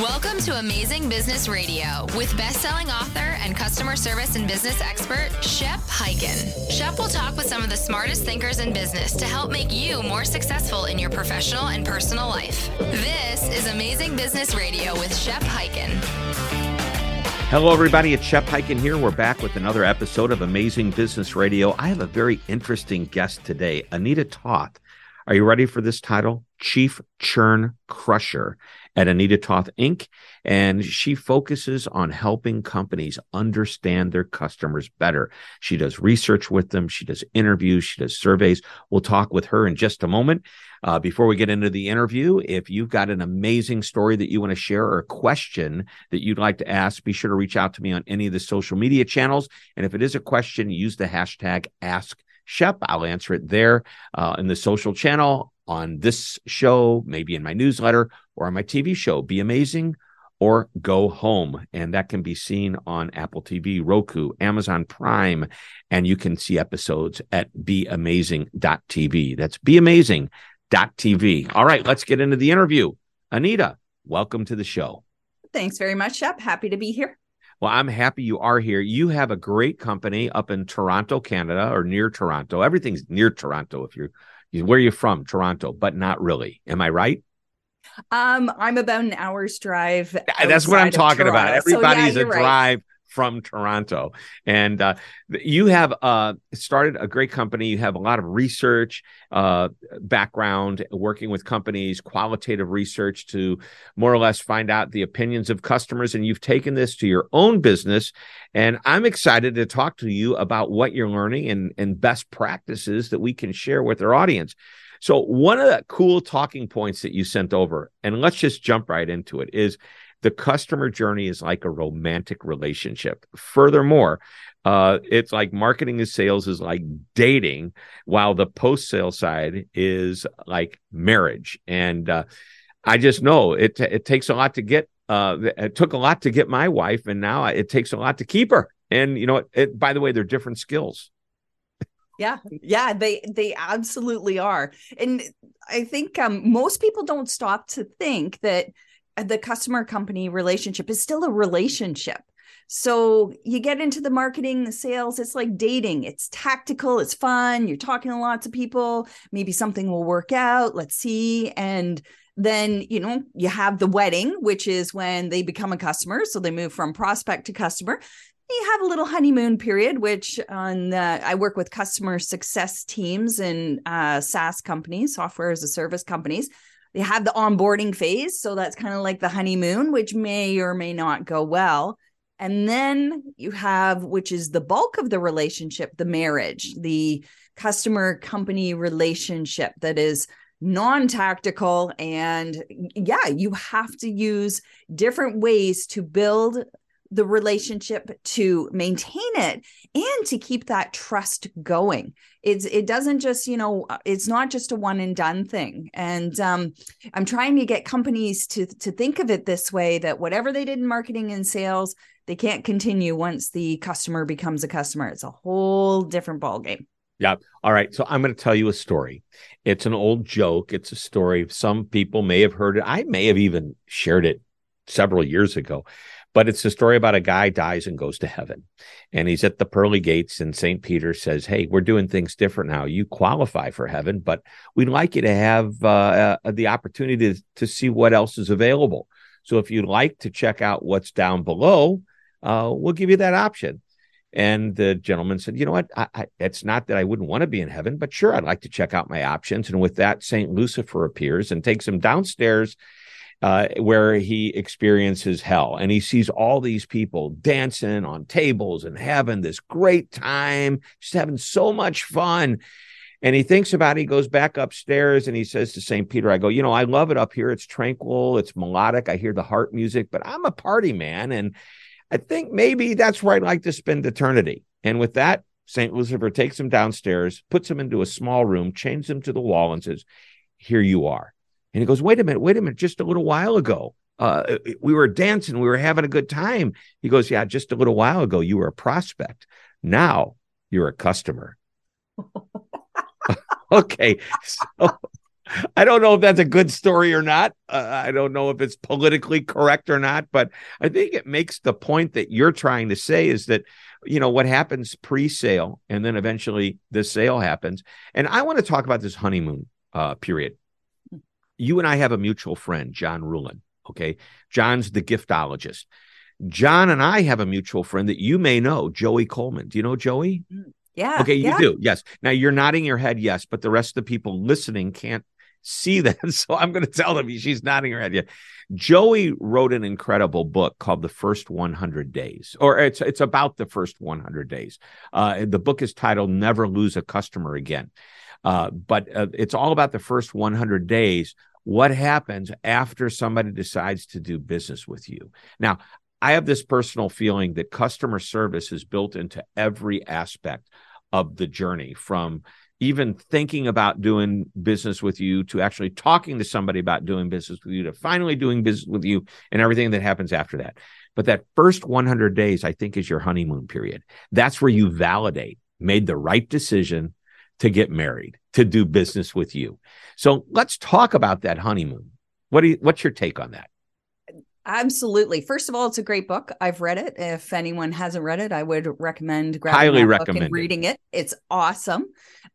Welcome to Amazing Business Radio with best-selling author and customer service and business expert Shep Hyken. Shep will talk with some of the smartest thinkers in business to help make you more successful in your professional and personal life. This is Amazing Business Radio with Shep Hyken. Hello, everybody. It's Shep Hyken here. We're back with another episode of Amazing Business Radio. I have a very interesting guest today, Anita Toth. Are you ready for this title? Chief Churn Crusher at Anita Toth Inc. And she focuses on helping companies understand their customers better. She does research with them, she does interviews, she does surveys. We'll talk with her in just a moment. Uh, before we get into the interview, if you've got an amazing story that you want to share or a question that you'd like to ask, be sure to reach out to me on any of the social media channels. And if it is a question, use the hashtag Ask Shep. I'll answer it there uh, in the social channel on this show, maybe in my newsletter or on my TV show, Be Amazing or Go Home. And that can be seen on Apple TV, Roku, Amazon Prime, and you can see episodes at beamazing.tv. That's beamazing.tv. All right, let's get into the interview. Anita, welcome to the show. Thanks very much, Shep. Happy to be here. Well, I'm happy you are here. You have a great company up in Toronto, Canada, or near Toronto. Everything's near Toronto if you're where are you from? Toronto, but not really. Am I right? Um, I'm about an hour's drive. That's what I'm talking about. Everybody's so, yeah, a drive right. From Toronto, and uh, you have uh, started a great company. You have a lot of research uh, background, working with companies, qualitative research to more or less find out the opinions of customers. And you've taken this to your own business. And I'm excited to talk to you about what you're learning and, and best practices that we can share with our audience. So, one of the cool talking points that you sent over, and let's just jump right into it, is the customer journey is like a romantic relationship. Furthermore, uh, it's like marketing and sales is like dating, while the post sale side is like marriage. And uh, I just know it it takes a lot to get. Uh, it took a lot to get my wife, and now it takes a lot to keep her. And you know, it, it, by the way, they're different skills. Yeah, yeah, they they absolutely are, and I think um, most people don't stop to think that the customer company relationship is still a relationship so you get into the marketing, the sales, it's like dating. It's tactical, it's fun. You're talking to lots of people. Maybe something will work out. Let's see. And then, you know, you have the wedding, which is when they become a customer. So they move from prospect to customer. You have a little honeymoon period, which on the, I work with customer success teams and uh, SaaS companies, software as a service companies they have the onboarding phase so that's kind of like the honeymoon which may or may not go well and then you have, which is the bulk of the relationship, the marriage, the customer company relationship that is non tactical. And yeah, you have to use different ways to build the relationship to maintain it and to keep that trust going it's it doesn't just you know it's not just a one and done thing and um, i'm trying to get companies to to think of it this way that whatever they did in marketing and sales they can't continue once the customer becomes a customer. It's a whole different ballgame. Yeah. All right. So I'm going to tell you a story. It's an old joke. It's a story. Some people may have heard it. I may have even shared it several years ago, but it's a story about a guy dies and goes to heaven. And he's at the pearly gates, and St. Peter says, Hey, we're doing things different now. You qualify for heaven, but we'd like you to have uh, uh, the opportunity to, to see what else is available. So if you'd like to check out what's down below, uh, we'll give you that option. And the gentleman said, you know what? I, I, it's not that I wouldn't want to be in heaven, but sure, I'd like to check out my options. And with that, St. Lucifer appears and takes him downstairs uh, where he experiences hell. And he sees all these people dancing on tables and having this great time, just having so much fun. And he thinks about it. He goes back upstairs and he says to St. Peter, I go, you know, I love it up here. It's tranquil, it's melodic. I hear the harp music, but I'm a party man. And I think maybe that's where I'd like to spend eternity. And with that, St. Lucifer takes him downstairs, puts him into a small room, chains him to the wall, and says, Here you are. And he goes, Wait a minute, wait a minute. Just a little while ago, uh, we were dancing, we were having a good time. He goes, Yeah, just a little while ago, you were a prospect. Now you're a customer. okay. So I don't know if that's a good story or not. Uh, I don't know if it's politically correct or not, but I think it makes the point that you're trying to say is that, you know, what happens pre sale and then eventually the sale happens. And I want to talk about this honeymoon uh, period. You and I have a mutual friend, John Ruhlin. Okay. John's the giftologist. John and I have a mutual friend that you may know, Joey Coleman. Do you know Joey? Mm, yeah. Okay, you yeah. do. Yes. Now you're nodding your head, yes, but the rest of the people listening can't see that. So I'm going to tell them she's nodding her head. Yeah. Joey wrote an incredible book called The First 100 Days, or it's it's about the first 100 days. Uh, the book is titled Never Lose a Customer Again. Uh, but uh, it's all about the first 100 days. What happens after somebody decides to do business with you? Now, I have this personal feeling that customer service is built into every aspect of the journey from even thinking about doing business with you to actually talking to somebody about doing business with you to finally doing business with you and everything that happens after that. But that first 100 days, I think, is your honeymoon period. That's where you validate, made the right decision to get married, to do business with you. So let's talk about that honeymoon. What do you, what's your take on that? Absolutely. First of all, it's a great book. I've read it. If anyone hasn't read it, I would recommend grabbing highly recommend reading it. It's awesome.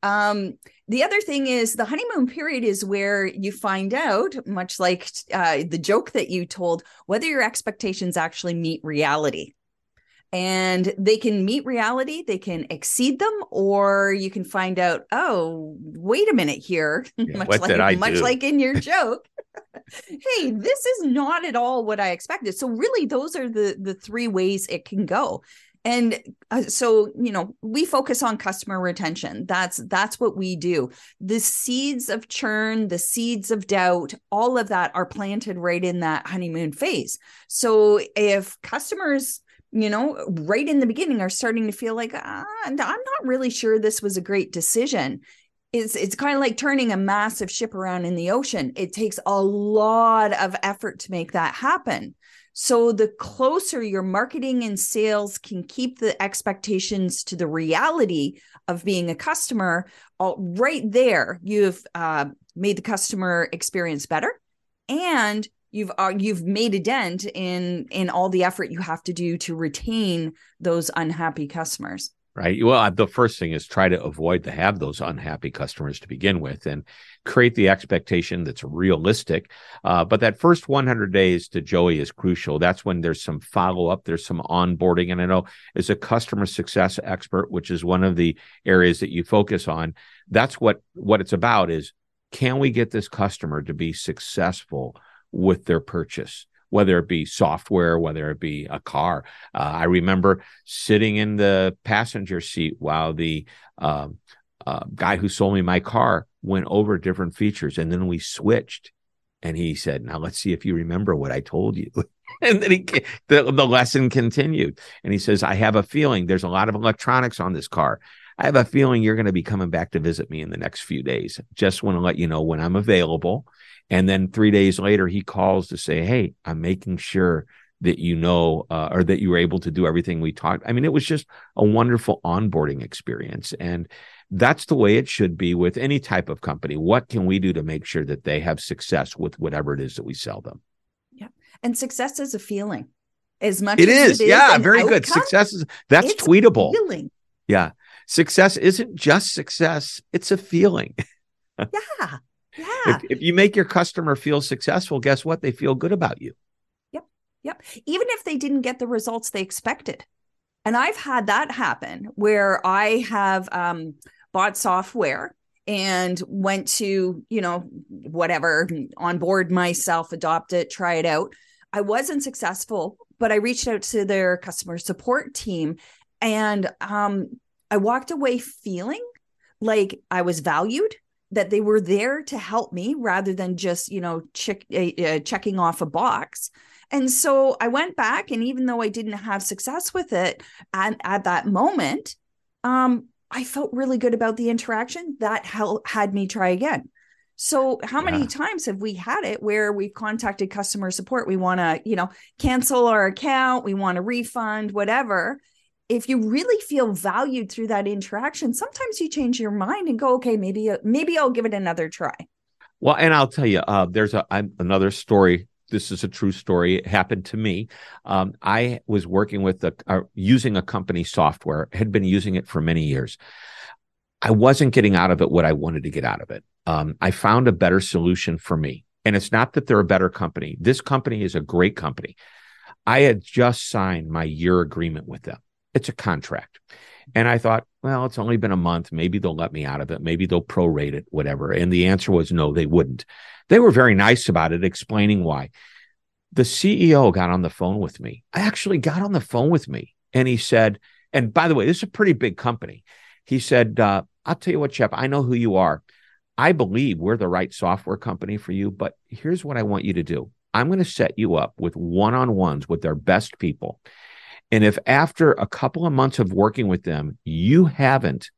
Um, the other thing is the honeymoon period is where you find out, much like uh, the joke that you told, whether your expectations actually meet reality. And they can meet reality, they can exceed them, or you can find out, oh, wait a minute here, yeah, much like much like in your joke. hey, this is not at all what I expected. So really, those are the the three ways it can go. And uh, so you know we focus on customer retention. That's that's what we do. The seeds of churn the seeds of doubt all of that are planted right in that honeymoon phase. So if customers you know right in the beginning are starting to feel like ah, i'm not really sure this was a great decision. It's it's kind of like turning a massive ship around in the ocean. It takes a lot of effort to make that happen. So the closer your marketing and sales can keep the expectations to the reality of being a customer, all, right there, you've uh, made the customer experience better, and you've uh, you've made a dent in in all the effort you have to do to retain those unhappy customers right? Well, the first thing is try to avoid to have those unhappy customers to begin with and create the expectation that's realistic. Uh, but that first 100 days to Joey is crucial. That's when there's some follow up, there's some onboarding. And I know as a customer success expert, which is one of the areas that you focus on, that's what, what it's about is can we get this customer to be successful with their purchase? whether it be software, whether it be a car. Uh, I remember sitting in the passenger seat while the uh, uh, guy who sold me my car went over different features, and then we switched. And he said, "Now let's see if you remember what I told you." and then he the, the lesson continued. And he says, "I have a feeling there's a lot of electronics on this car." I have a feeling you're going to be coming back to visit me in the next few days. Just want to let you know when I'm available and then three days later, he calls to say, Hey, I'm making sure that you know uh, or that you were able to do everything we talked. I mean, it was just a wonderful onboarding experience. And that's the way it should be with any type of company. What can we do to make sure that they have success with whatever it is that we sell them? Yeah. And success is a feeling as much it as is. It is yeah, very outcome, good. Success is that's tweetable. Feeling. Yeah. Success isn't just success, it's a feeling. yeah. Yeah. If, if you make your customer feel successful, guess what? They feel good about you. Yep. Yep. Even if they didn't get the results they expected. And I've had that happen where I have um, bought software and went to, you know, whatever, on board myself, adopt it, try it out. I wasn't successful, but I reached out to their customer support team and um, I walked away feeling like I was valued, that they were there to help me rather than just, you know, check, uh, checking off a box. And so I went back, and even though I didn't have success with it at, at that moment, um, I felt really good about the interaction. That had me try again. So how many yeah. times have we had it where we've contacted customer support? We want to, you know, cancel our account, we want a refund, whatever. If you really feel valued through that interaction, sometimes you change your mind and go, okay, maybe maybe I'll give it another try. Well, and I'll tell you, uh, there's a another story. This is a true story. It happened to me. Um, I was working with a, uh, using a company software, had been using it for many years. I wasn't getting out of it what I wanted to get out of it um, I found a better solution for me. And it's not that they're a better company. This company is a great company. I had just signed my year agreement with them. It's a contract. And I thought, well, it's only been a month. Maybe they'll let me out of it. Maybe they'll prorate it, whatever. And the answer was no, they wouldn't. They were very nice about it, explaining why. The CEO got on the phone with me. I actually got on the phone with me. And he said, and by the way, this is a pretty big company. He said, uh, I'll tell you what, Shep, I know who you are. I believe we're the right software company for you, but here's what I want you to do. I'm going to set you up with one on ones with their best people. And if after a couple of months of working with them, you haven't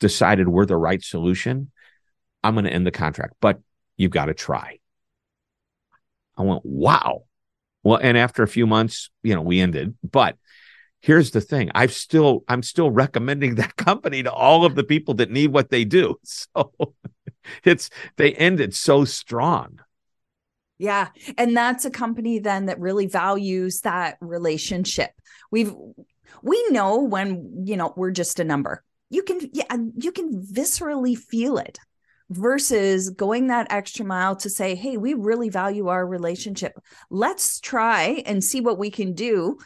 decided we're the right solution, I'm going to end the contract, but you've got to try. I went, wow. Well, and after a few months, you know, we ended, but here's the thing i've still i'm still recommending that company to all of the people that need what they do so it's they ended so strong yeah. And that's a company then that really values that relationship. We've we know when you know we're just a number. You can yeah you can viscerally feel it versus going that extra mile to say hey we really value our relationship. Let's try and see what we can do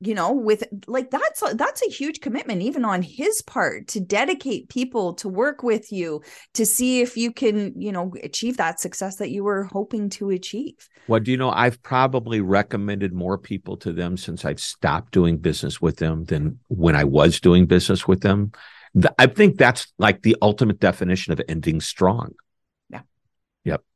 you know with like that's a, that's a huge commitment even on his part to dedicate people to work with you to see if you can you know achieve that success that you were hoping to achieve. Well do you know i've probably recommended more people to them since i've stopped doing business with them than when i was doing business with them. I think that's like the ultimate definition of ending strong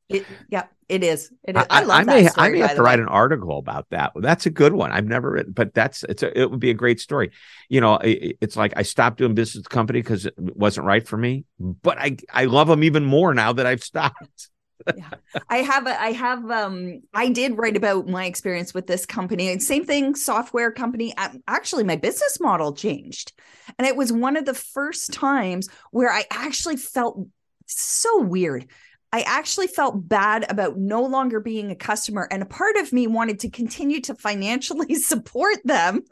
it, yeah it is. It is. I, I, love I may, story, I may have to write an article about that. That's a good one. I've never written, but that's it's a, it would be a great story. You know, it, it's like I stopped doing business with the company because it wasn't right for me. But I I love them even more now that I've stopped. yeah. I have a, I have um I did write about my experience with this company and same thing software company actually my business model changed and it was one of the first times where I actually felt so weird I actually felt bad about no longer being a customer. And a part of me wanted to continue to financially support them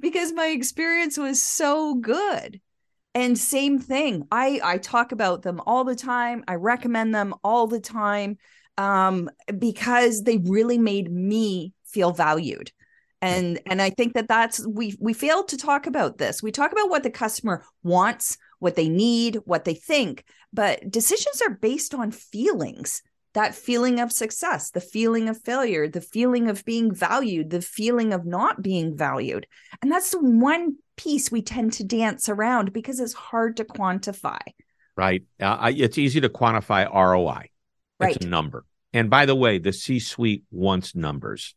because my experience was so good. And same thing, I, I talk about them all the time. I recommend them all the time um, because they really made me feel valued and and i think that that's we we failed to talk about this we talk about what the customer wants what they need what they think. But decisions are based on feelings. That feeling of success the feeling of failure the feeling of being valued the feeling of not being valued. And that's the one piece we tend to dance around because it's hard to quantify. Right. Uh, it's easy to quantify roi it's right. a number. And by the way the c suite wants numbers.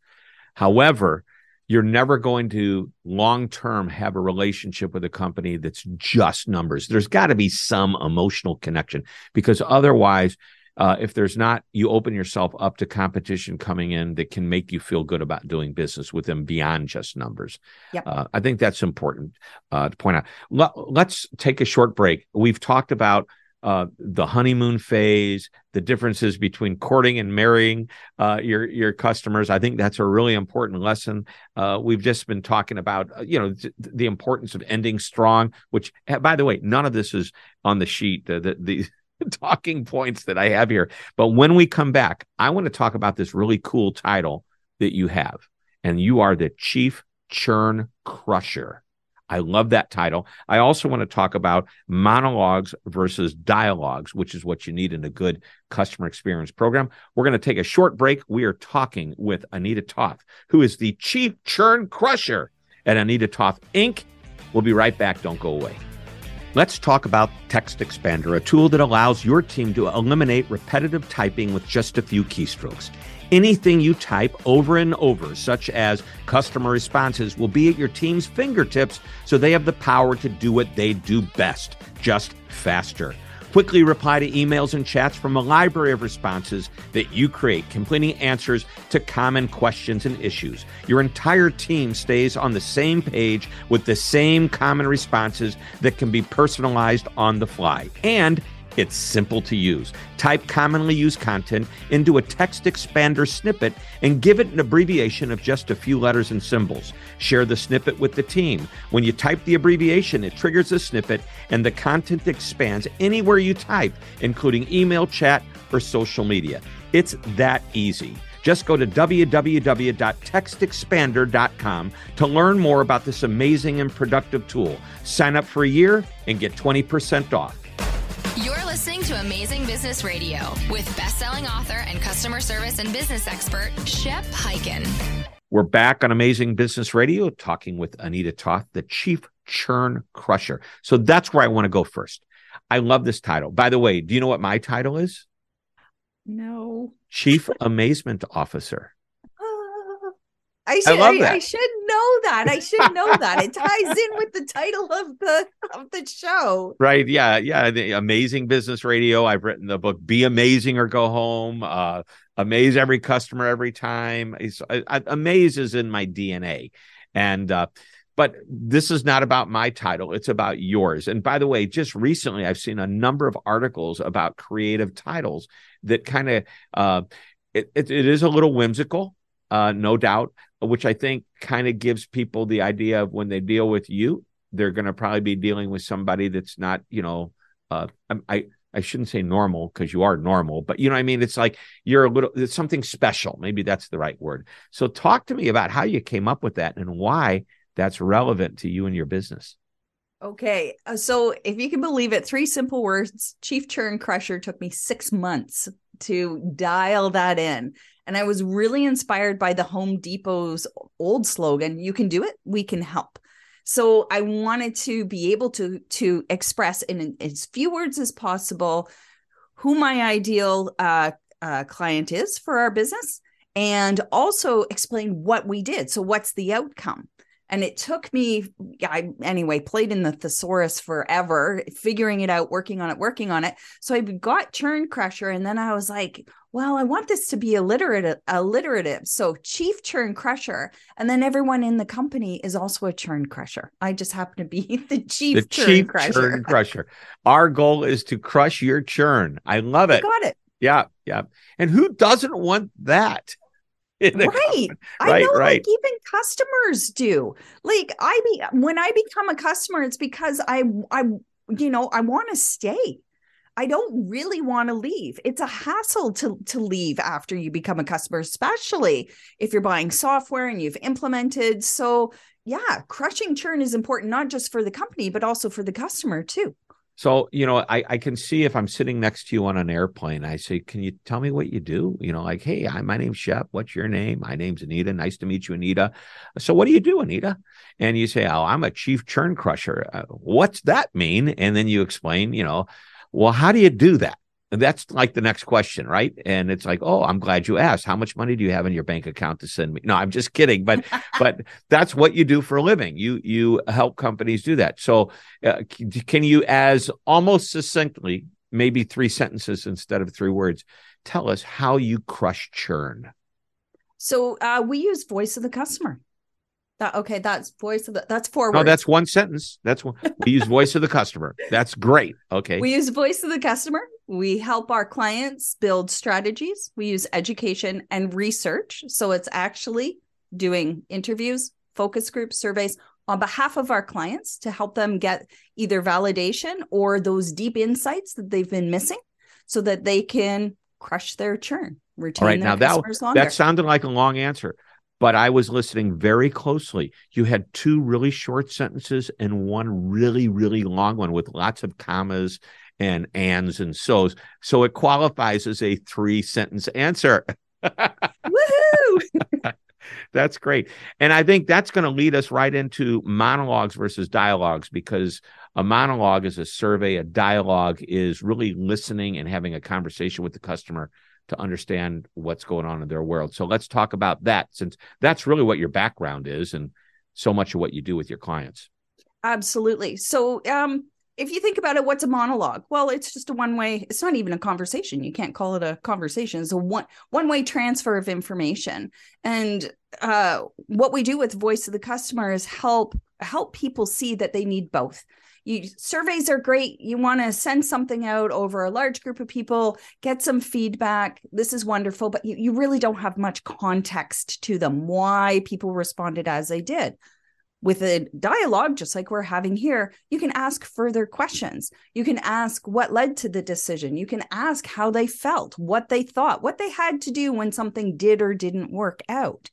However you're never going to long term have a relationship with a company that's just numbers. There's got to be some emotional connection because otherwise, uh, if there's not, you open yourself up to competition coming in that can make you feel good about doing business with them beyond just numbers. Yep. Uh, I think that's important uh, to point out. Let, us take a short break. We've talked about uh, the honeymoon phase, the differences between courting and marrying uh, your your customers. I think that's a really important lesson. Uh, we've just been talking about, uh, you know, th- the importance of ending strong. Which, by the way, none of this is on the sheet. The, the, the talking points that I have here. But when we come back, I want to talk about this really cool title that you have, and you are the chief churn crusher. I love that title. I also want to talk about monologues versus dialogues, which is what you need in a good customer experience program. We're going to take a short break. We are talking with Anita Toth, who is the chief churn crusher at Anita Toth Inc. We'll be right back. Don't go away. Let's talk about TextExpander, a tool that allows your team to eliminate repetitive typing with just a few keystrokes. Anything you type over and over, such as customer responses, will be at your team's fingertips so they have the power to do what they do best, just faster. Quickly reply to emails and chats from a library of responses that you create, completing answers to common questions and issues. Your entire team stays on the same page with the same common responses that can be personalized on the fly. And it's simple to use. Type commonly used content into a text expander snippet and give it an abbreviation of just a few letters and symbols. Share the snippet with the team. When you type the abbreviation, it triggers a snippet and the content expands anywhere you type, including email, chat, or social media. It's that easy. Just go to www.textexpander.com to learn more about this amazing and productive tool. Sign up for a year and get 20% off. You're listening to Amazing Business Radio with best-selling author and customer service and business expert Shep Hyken. We're back on Amazing Business Radio talking with Anita Toth, the Chief Churn Crusher. So that's where I want to go first. I love this title. By the way, do you know what my title is? No. Chief Amazement Officer. I should, I, I, I, should know that. I should know that. It ties in with the title of the of the show. Right. Yeah. Yeah. The amazing business radio. I've written the book Be Amazing or Go Home. Uh, amaze every customer every time. I, I, amaze is in my DNA. And uh, but this is not about my title it's about yours and by the way just recently i've seen a number of articles about creative titles that kind of uh, it, it, it is a little whimsical uh, no doubt which I think kind of gives people the idea of when they deal with you, they're going to probably be dealing with somebody that's not, you know, uh, I, I shouldn't say normal because you are normal, but you know I mean? It's like you're a little, it's something special. Maybe that's the right word. So talk to me about how you came up with that and why that's relevant to you and your business. Okay. Uh, so if you can believe it, three simple words Chief Churn Crusher took me six months to dial that in. And I was really inspired by the Home Depot's old slogan, you can do it, we can help. So I wanted to be able to to express in as few words as possible who my ideal uh, uh, client is for our business and also explain what we did. So what's the outcome? And it took me i anyway played in the thesaurus forever figuring it out working on it working on it. So i got churn crusher and then i was like well i want this to be alliterative alliterative. So chief churn crusher and then everyone in the company is also a churn crusher. I just happen to be the chief, the churn, chief crusher. churn crusher. Our goal is to crush your churn. I love it. I got it. Yeah yeah. And who doesn't want that right. I know right. like even customers do. Like I be when I become a customer, it's because I I you know, I want to stay. I don't really want to leave. It's a hassle to to leave after you become a customer, especially if you're buying software and you've implemented. So, yeah, crushing churn is important not just for the company but also for the customer too. So, you know, I, I can see if I'm sitting next to you on an airplane, I say, Can you tell me what you do? You know, like, hey, I, my name's Shep. What's your name? My name's Anita. Nice to meet you, Anita. So, what do you do, Anita? And you say, Oh, I'm a chief churn crusher. Uh, what's that mean? And then you explain, you know, well, how do you do that? That's like the next question, right? And it's like, oh, I'm glad you asked. How much money do you have in your bank account to send me? No, I'm just kidding, but but that's what you do for a living. You you help companies do that. So, uh, can you, as almost succinctly, maybe three sentences instead of three words, tell us how you crush churn? So uh, we use voice of the customer. That okay? That's voice of the. That's four no, that's one sentence. That's one. We use voice of the customer. That's great. Okay. We use voice of the customer. We help our clients build strategies. We use education and research. So it's actually doing interviews, focus groups, surveys on behalf of our clients to help them get either validation or those deep insights that they've been missing, so that they can crush their churn. Retain All right. now that longer. that sounded like a long answer but I was listening very closely. You had two really short sentences and one really, really long one with lots of commas and ands and so's. So it qualifies as a three sentence answer. Woohoo! that's great. And I think that's going to lead us right into monologues versus dialogues because a monologue is a survey, a dialogue is really listening and having a conversation with the customer to understand what's going on in their world. So let's talk about that since that's really what your background is and so much of what you do with your clients. Absolutely. So, um, if you think about it, what's a monologue? Well, it's just a one way. It's not even a conversation. You can't call it a conversation. It's a one one way transfer of information. And uh, what we do with voice of the customer is help help people see that they need both. You surveys are great. You want to send something out over a large group of people, get some feedback. This is wonderful, but you, you really don't have much context to them why people responded as they did with a dialogue, just like we're having here, you can ask further questions. You can ask what led to the decision. You can ask how they felt, what they thought, what they had to do when something did or didn't work out.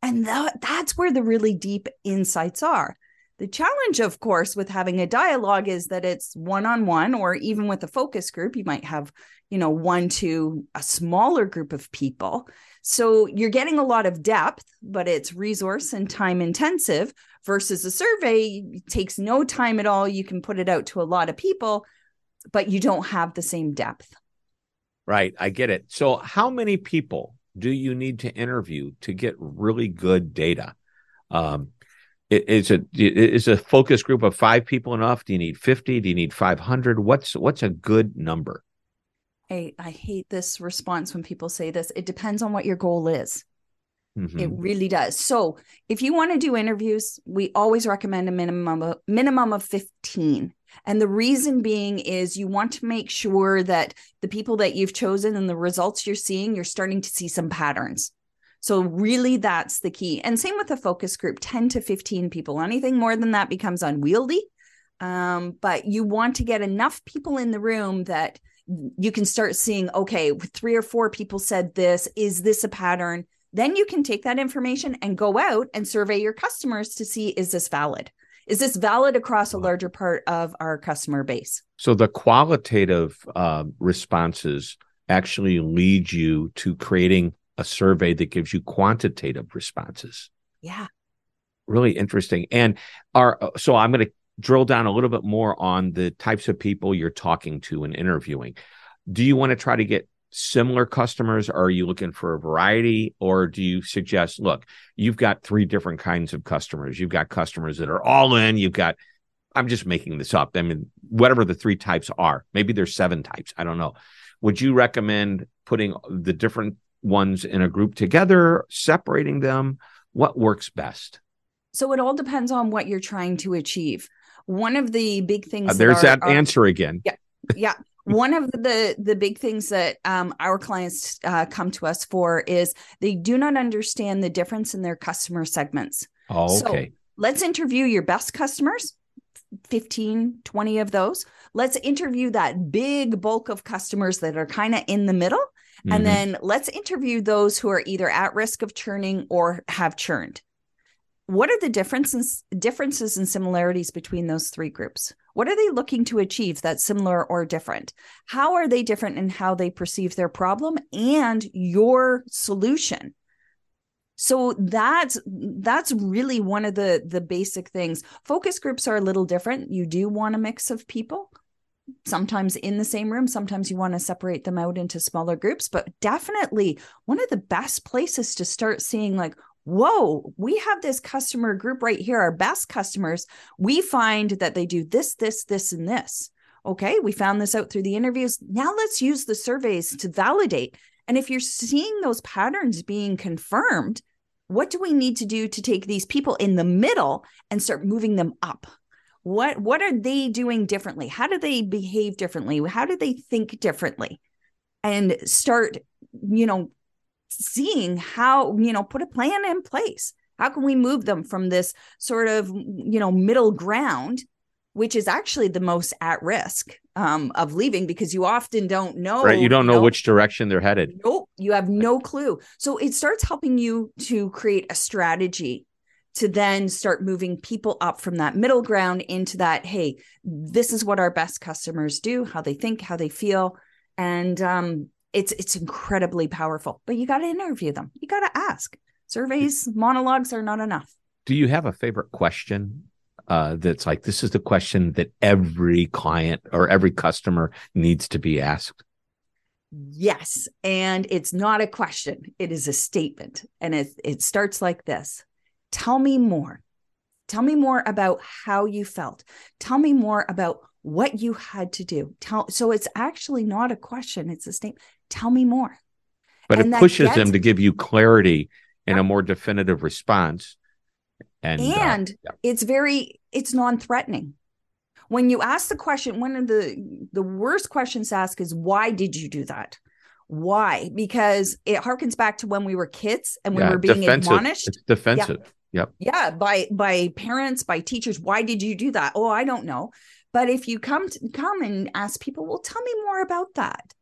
And that, that's where the really deep insights are. The challenge, of course, with having a dialogue is that it's one on one, or even with a focus group, you might have, you know, one to a smaller group of people. So you're getting a lot of depth, but it's resource and time intensive versus a survey takes no time at all. You can put it out to a lot of people, but you don't have the same depth. Right. I get it. So, how many people do you need to interview to get really good data? Um, is it is a focus group of five people enough? Do you need fifty? Do you need five hundred? What's what's a good number? I I hate this response when people say this. It depends on what your goal is. Mm-hmm. It really does. So if you want to do interviews, we always recommend a minimum of minimum of 15. And the reason being is you want to make sure that the people that you've chosen and the results you're seeing, you're starting to see some patterns. So, really, that's the key. And same with a focus group 10 to 15 people. Anything more than that becomes unwieldy. Um, but you want to get enough people in the room that you can start seeing okay, three or four people said this. Is this a pattern? Then you can take that information and go out and survey your customers to see is this valid? Is this valid across a larger part of our customer base? So the qualitative uh, responses actually lead you to creating a survey that gives you quantitative responses. Yeah. Really interesting. And are so I'm going to drill down a little bit more on the types of people you're talking to and interviewing. Do you want to try to get similar customers? Or are you looking for a variety? Or do you suggest, look, you've got three different kinds of customers. You've got customers that are all in, you've got I'm just making this up. I mean, whatever the three types are, maybe there's seven types. I don't know. Would you recommend putting the different ones in a group together, separating them? What works best? So it all depends on what you're trying to achieve. One of the big things uh, there's that, that answer again. Yeah. Yeah. One of the the big things that um, our clients uh, come to us for is they do not understand the difference in their customer segments. Oh, okay. So let's interview your best customers 15 20 of those let's interview that big bulk of customers that are kind of in the middle Mm-hmm. And then let's interview those who are either at risk of churning or have churned. What are the differences differences and similarities between those three groups? What are they looking to achieve that's similar or different? How are they different in how they perceive their problem and your solution? so that's that's really one of the the basic things focus groups are a little different you do want a mix of people sometimes in the same room. Sometimes you want to separate them out into smaller groups, but definitely one of the best places to start seeing, like, whoa, we have this customer group right here, our best customers. We find that they do this, this, this, and this. Okay, we found this out through the interviews. Now let's use the surveys to validate. And if you're seeing those patterns being confirmed, what do we need to do to take these people in the middle and start moving them up? What what are they doing differently how do they behave differently how do they think differently and start you know seeing how you know put a plan in place how can we move them from this sort of you know middle ground which is actually the most at risk um, of leaving because you often don't know. Right, you don't you know, know, which direction they're headed. Nope, you have no clue. So it starts helping you to create a strategy to then start moving people up from that middle ground into that hey this is what our best customers do how they think how they feel and um, it's it's incredibly powerful but you got to interview them you got to ask Surveys, monologues are not enough. Do you have a favorite question uh, that's like this is the question that every client or every customer needs to be asked? Yes. And it's not a question, it is a statement. And it, it starts like this Tell me more. Tell me more about how you felt. Tell me more about what you had to do. Tell so it's actually not a question, it's a statement. Tell me more. But and it pushes gets, them to give you clarity and a more definitive response. And, and uh, yeah. it's very it's non-threatening when you ask the question one of the the worst questions to ask is why did you do that why because it harkens back to when we were kids and we yeah, were being defensive. admonished it's defensive. Yep. Yeah by by parents by teachers why did you do that? Oh i don't know. But if you come to come and ask people well tell me more about that.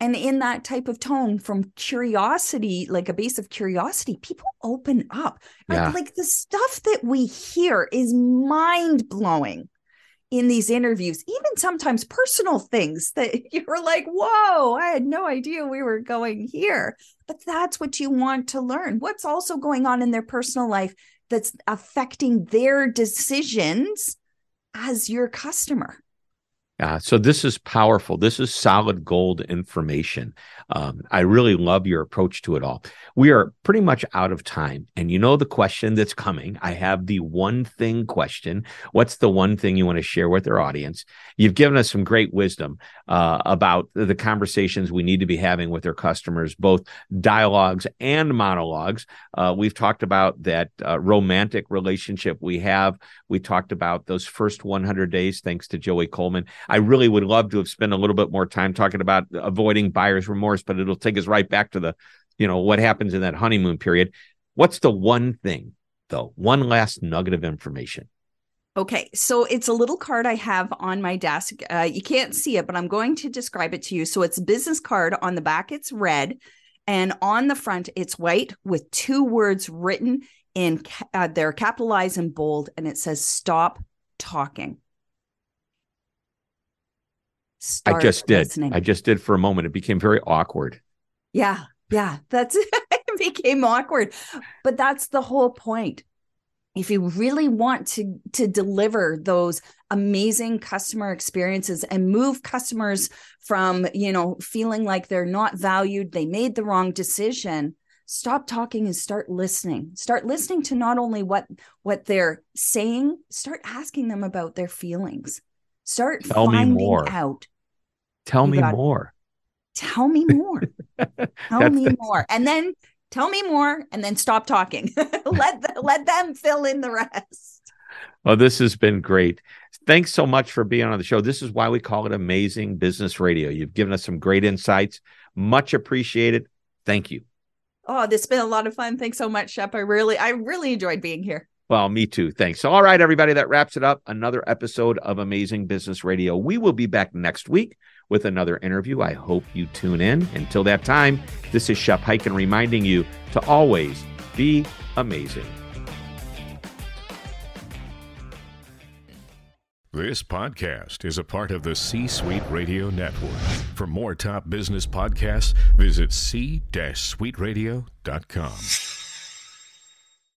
And in that type of tone from curiosity like a base of curiosity people open up. Yeah. like, like the stuff that we hear is mind blowing in these interviews, even sometimes personal things that you're like, whoa, I had no idea we were going here. But that's what you want to learn. What's also going on in their personal life that's affecting their decisions as your customer? Uh, so this is powerful. This is solid gold information. Um, I really love your approach to it all. We are pretty much out of time, and you know the question that's coming. I have the one thing question. What's the one thing you want to share with our audience? You've given us some great wisdom uh, about the conversations we need to be having with our customers, both dialogues and monologues. Uh, we've talked about that uh, romantic relationship we have. We talked about those first 100 days, thanks to Joey Coleman. I really would love to have spent a little bit more time talking about avoiding buyer's remorse, but it'll take us right back to the, you know, what happens in that honeymoon period. What's the one thing, though? One last nugget of information. Okay, so it's a little card I have on my desk. Uh, you can't see it, but I'm going to describe it to you. So it's business card. On the back, it's red, and on the front, it's white with two words written in. Uh, they're capitalized and bold, and it says "Stop talking." I just did. Listening. I just did for a moment. It became very awkward. Yeah. Yeah. That's it became awkward. But that's the whole point. If you really want to to deliver those amazing customer experiences and move customers from, you know, feeling like they're not valued, they made the wrong decision, stop talking and start listening start listening to not only what what they're saying start asking them about their feelings start Tell finding out Tell me more. Tell me more. tell me more. And then tell me more and then stop talking. let the, let them fill in the rest. Oh, this has been great. Thanks so much for being on the show. This is why we call it Amazing Business Radio. You've given us some great insights. Much appreciated. Thank you. Oh, this has been a lot of fun. Thanks so much, Shep. I really, I really enjoyed being here. Well, me too. Thanks. So, all right, everybody, that wraps it up. Another episode of Amazing Business Radio. We will be back next week with another interview. I hope you tune in. Until that time, this is Shep Hyken reminding you to always be amazing. This podcast is a part of the C Suite Radio Network. For more top business podcasts, visit c-suiteradio.com.